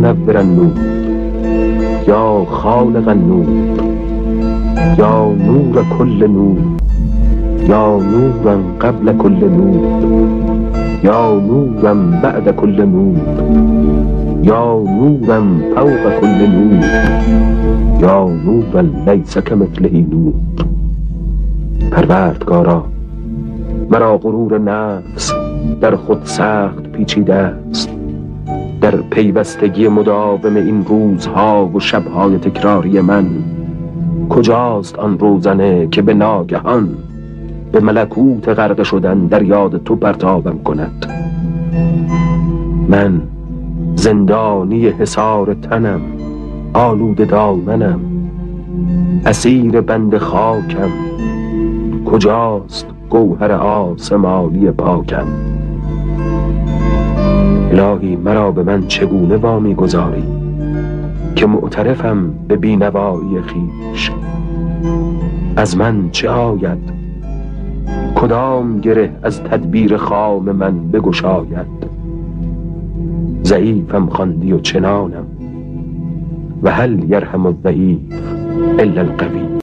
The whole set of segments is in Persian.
منور النور یا خالق النور یا نور کل نور یا نورا قبل کل نور یا نورا بعد کل نور یا نورا فوق کل نور یا نورا لیس کمثله نور. پروردگارا مرا غرور نفس در خود سخت پیچیده است. در پیوستگی مداوم این روزها و شبهای تکراری من کجاست آن روزنه که به ناگهان به ملکوت غرق شدن در یاد تو پرتابم کند؟ من زندانی حصار تنم آلود دامنم اسیر بند خاکم کجاست گوهر آسمانی پاکم؟ الهی مرا به من چگونه وامی گذاری که معترفم به بینوایی خیش؟ از من چه آید؟ کدام گره از تدبیر خام من بگشاید؟ ضعیفم خواندی و چنانم و هل یرحم الضعیف الا القوی؟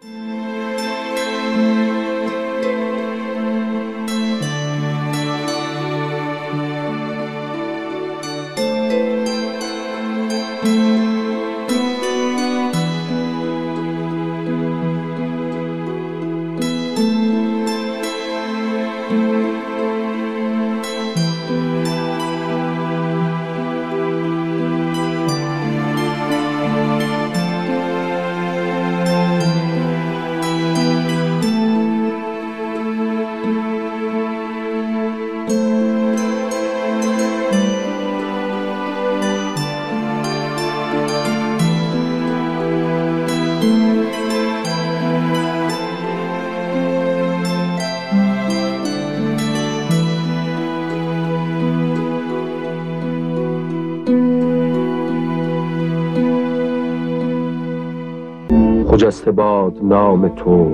خجسته باد نام تو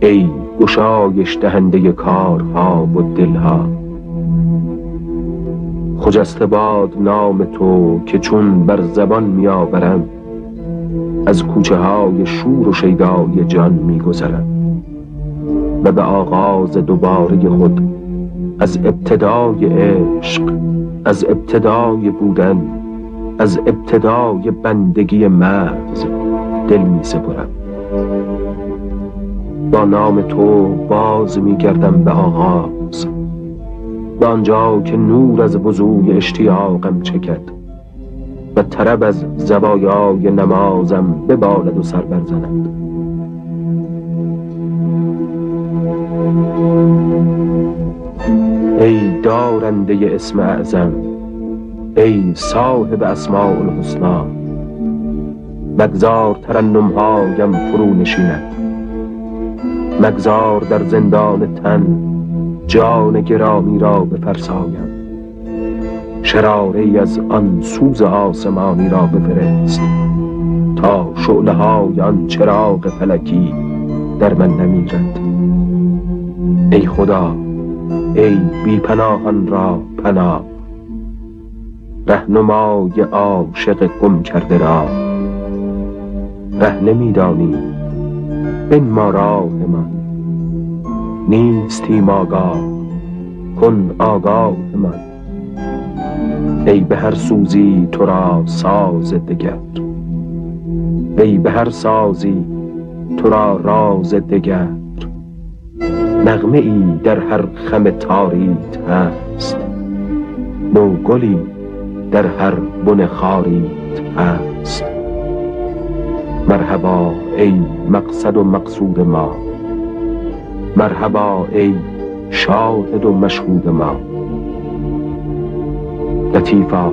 ای گشایش دهنده کارها و دلها. خجسته باد نام تو که چون بر زبان میآورم از کوچه های شور و شیدای جان میگذرم و به آغاز دوباره خود از ابتدای عشق از ابتدای بودن از ابتدای بندگی محض دل می سپرم با نام تو باز می گردم به آغاز. به آنجا که نور از وضوع اشتیاقم چکد و طرب از زوایای نمازم ببالد و سر برزند ای دارنده اسم اعظم ای صاحب اسماء الحسنا مگذار ترنم هایم فرو نشیند. مگذار در زندان تن جان گرامی را بفرسایم. شراره از آن سوز آسمانی را بفرست تا شعله های آن چراغ فلکی در من نمیرد. ای خدا ای بی پناهان را پناه رهنمای عاشق گم کرده را. ره نمیدانی ما راه من. نیستیم آگاه کن آگاه من. ای به هر سوزی تو را ساز دگر. ای به هر سازی تو را راز دگر. نغمه ای در هر خم تاریت هست. نوگلی در هر بن خاریت هست. مرحبا ای مقصد و مقصود ما. مرحبا ای شاهد و مشهود ما. لطیفا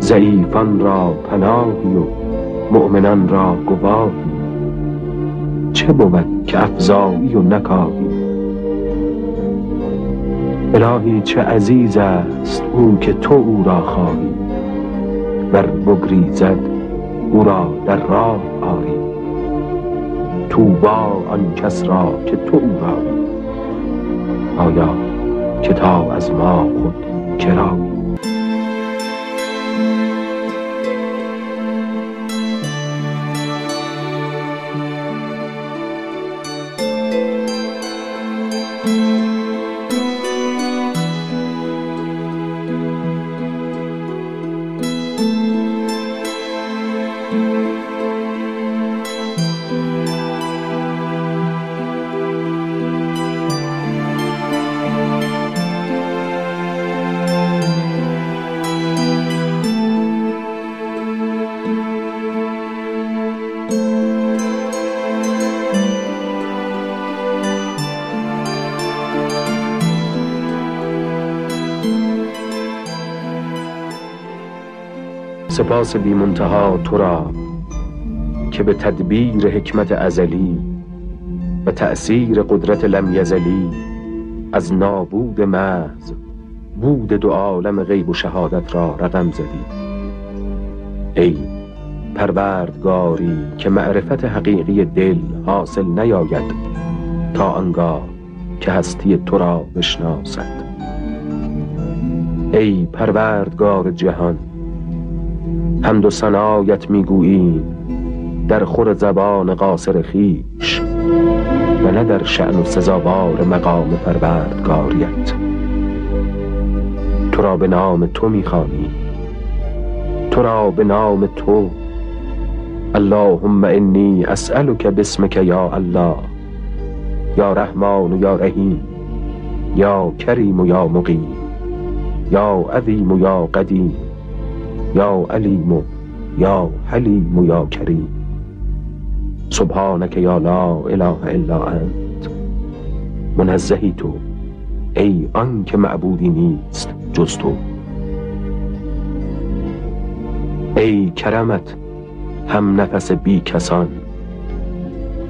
ضعیفان را پناهی و مؤمنان را گواهی. چه بود که افزایی و نکاهی؟ الهی چه عزیز است او که تو او را خواهی. ور بگریزد او را در راه آری. توبا آن کس را که تو او را آیا که تا از ما خود کرا سپاس بی منتها تو را که به تدبیر حکمت ازلی و تأثیر قدرت لم یزلی از نابود محض بود دو عالم غیب و شهادت را رقم زدی. ای پروردگاری که معرفت حقیقی دل حاصل نیاید تا آنگاه که هستی تو را بشناسد. ای پروردگار جهان حمد و ثنایت می‌گوییم در خور زبان قاصر خیش و نه در شعن و سزاوار مقام پروردگاریت. تو را به نام تو می‌خوانیم تو را به نام تو. اللهم انی اسألک باسمک یا الله یا رحمان و یا رحیم یا کریم و یا مقیم یا عظیم و یا قدیم. یا علیم یا حلیم یا کریم. سبحانك یا لا اله الا انت. منزهی تو ای آن که معبودی نیست جز تو. ای کرمت هم نفس بی کسان.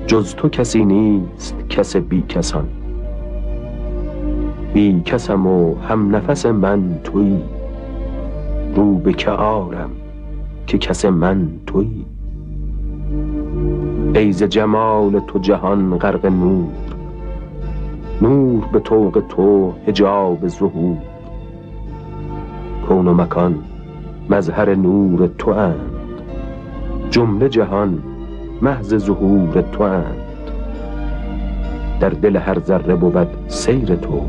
جز تو کسی نیست کس بی کسان. بی کسم و هم نفس من تویی. رو به که آرم که کس من تویی ای ز جمال تو جهان غرق نور نور به طوق تو حجاب ظهور. کون و مکان مظهر نور تو اند جمله جهان محض ظهور تو اند. در دل هر ذره بود سیر تو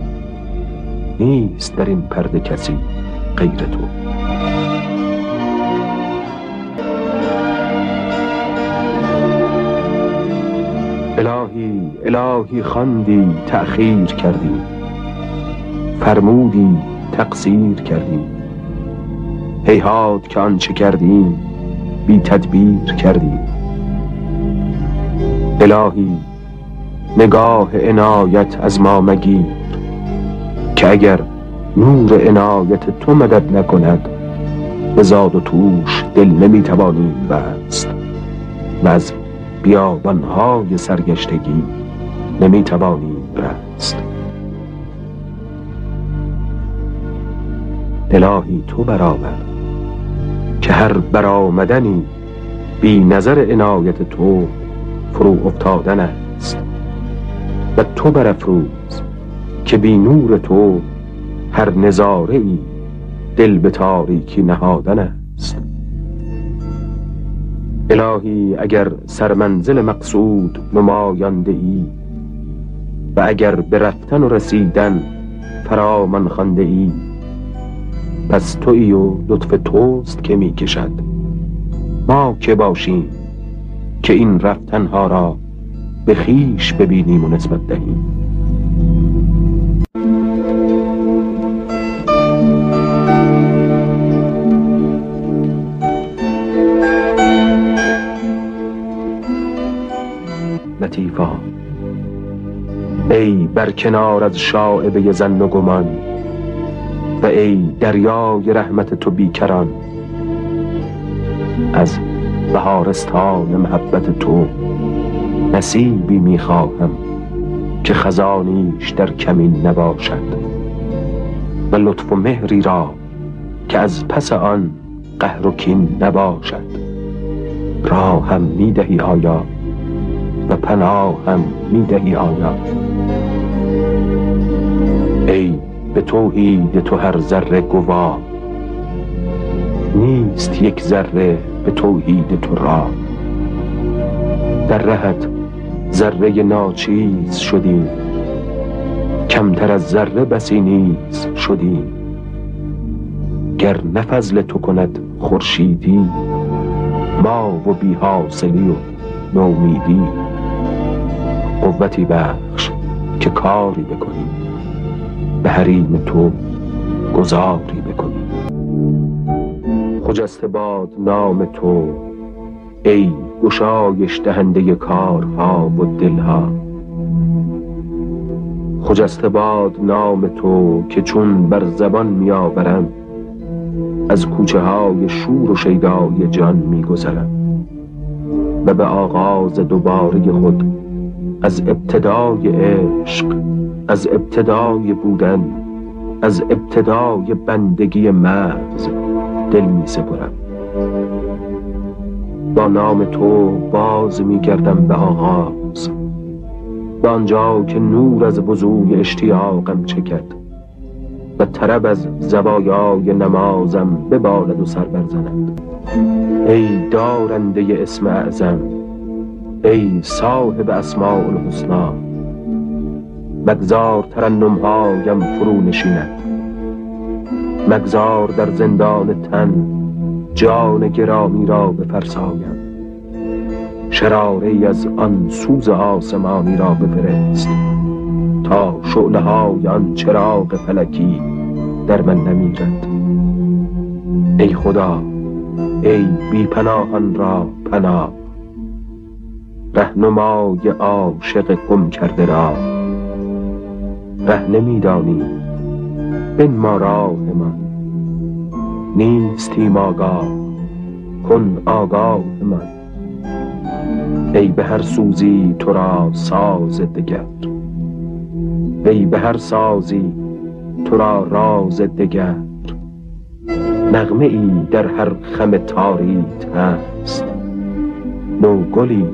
نیست در این پرده کسی غیر تو. الهی خواندی تأخیر کردی. فرمودی تقصیر کردی. هیهات که آنچه کردیم بی تدبیر کردی. الهی نگاه عنایت از ما مگیر. که اگر نور عنایت تو مدد نکند به زاد و توش دل نمی‌توانیم بست. و از بیابانهای سرگشتگی نمی‌توانیم رست. الهی تو برابر که هر برآمدنی بی نظر عنایت تو فرو افتادن است. و تو برافروز که بی نور تو هر نظاره ای دل به تاریکی نهادن است. الهی اگر سرمنزل مقصود نمایانده ای و اگر به رفتن و رسیدن فرامن خانده ای پس تویی و لطف توست که می کشد ما که باشیم که این رفتنها را به خیش ببینیم و نسبت دهیم. لطیفا. ای بر کنار از شاعبه زن و گمان و ای دریای رحمت تو بیکران از بهارستان محبت تو نصیبی می‌خواهم که خزانیش در کمین نباشد و لطف و مهری را که از پس آن قهر و کین نباشد راهم می‌دهی آیا و پناه هم می‌دهی آیا ای به توحید تو هر ذره گواه نیست یک ذره به توحید تو را. در رهت ذره ناچیز شدیم کمتر از ذره بسی نیز شدیم گر نفضل تو کند خورشیدی ما و بی حاصلی و نومیدی. قوتی بخش که کاری بکنیم به حریم تو گذاری بکنیم خجسته باد نام تو ای گشایش دهنده کارها و دلها. خجسته باد نام تو که چون بر زبان میآورم از کوچه های شور و شیدای جان میگذرم. و به آغاز دوباره خود از ابتدای عشق از ابتدای بودن از ابتدای بندگی محض دل می سپرم. با نام تو باز می گردم به آغاز. به آنجا که نور از وضوی اشتیاقم چکد و طرب از زوایای نمازم ببالد و سر برزند ای دارنده اسم اعظم ای صاحب اسماء الحسنا مگذار ترنم هایم فرو نشیند. مگذار در زندان تن جان گرامی را بفرسایم. شراره از آن سوز آسمانی را بفرست تا شعله های آن چراغ فلکی در من نمیرد. ای خدا ای بی پناهان را پناه. رهنمای عاشق گم کرده را. ره نمیدانی. بن ما راه من. نیستیم آگاه کن آگاه من. ای به هر سوزی تو را ساز دگر. ای به هر سازی تو را راز دگر. نغمه ای در هر خم تاریت هست. نوگلی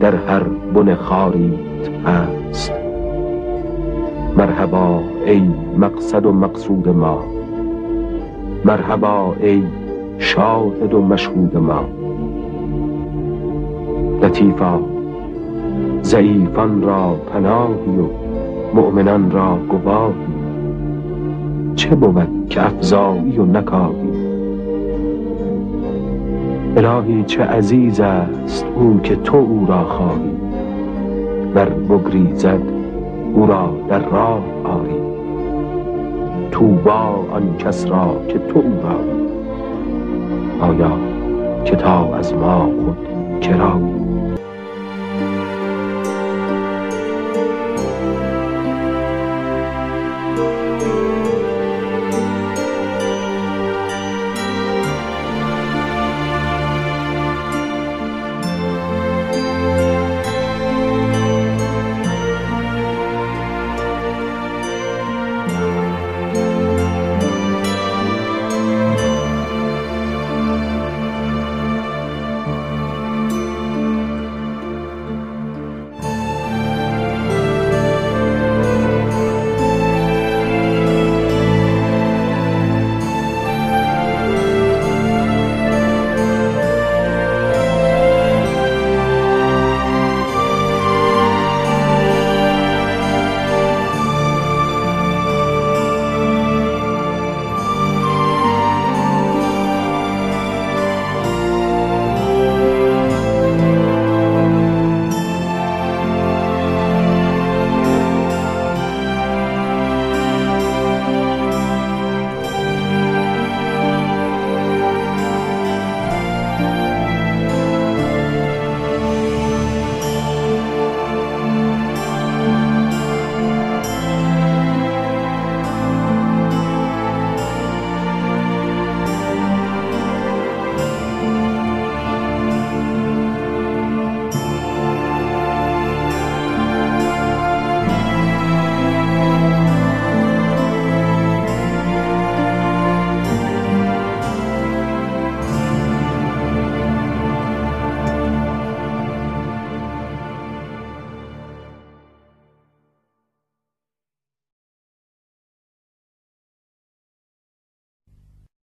در هر بن خاریت هست. مرحبا ای مقصد و مقصود ما. مرحبا ای شاهد و مشهود ما. لطیفا ضعیفان را پناهی و مؤمنان را گواهی. چه بود که افزایی و نکاهی؟ الهی چه عزیز است او که تو او را خواهی. ور بگریزد او را در راه آری. توبا آن کس را که تو او را آیا کتاب از ما خود کرایی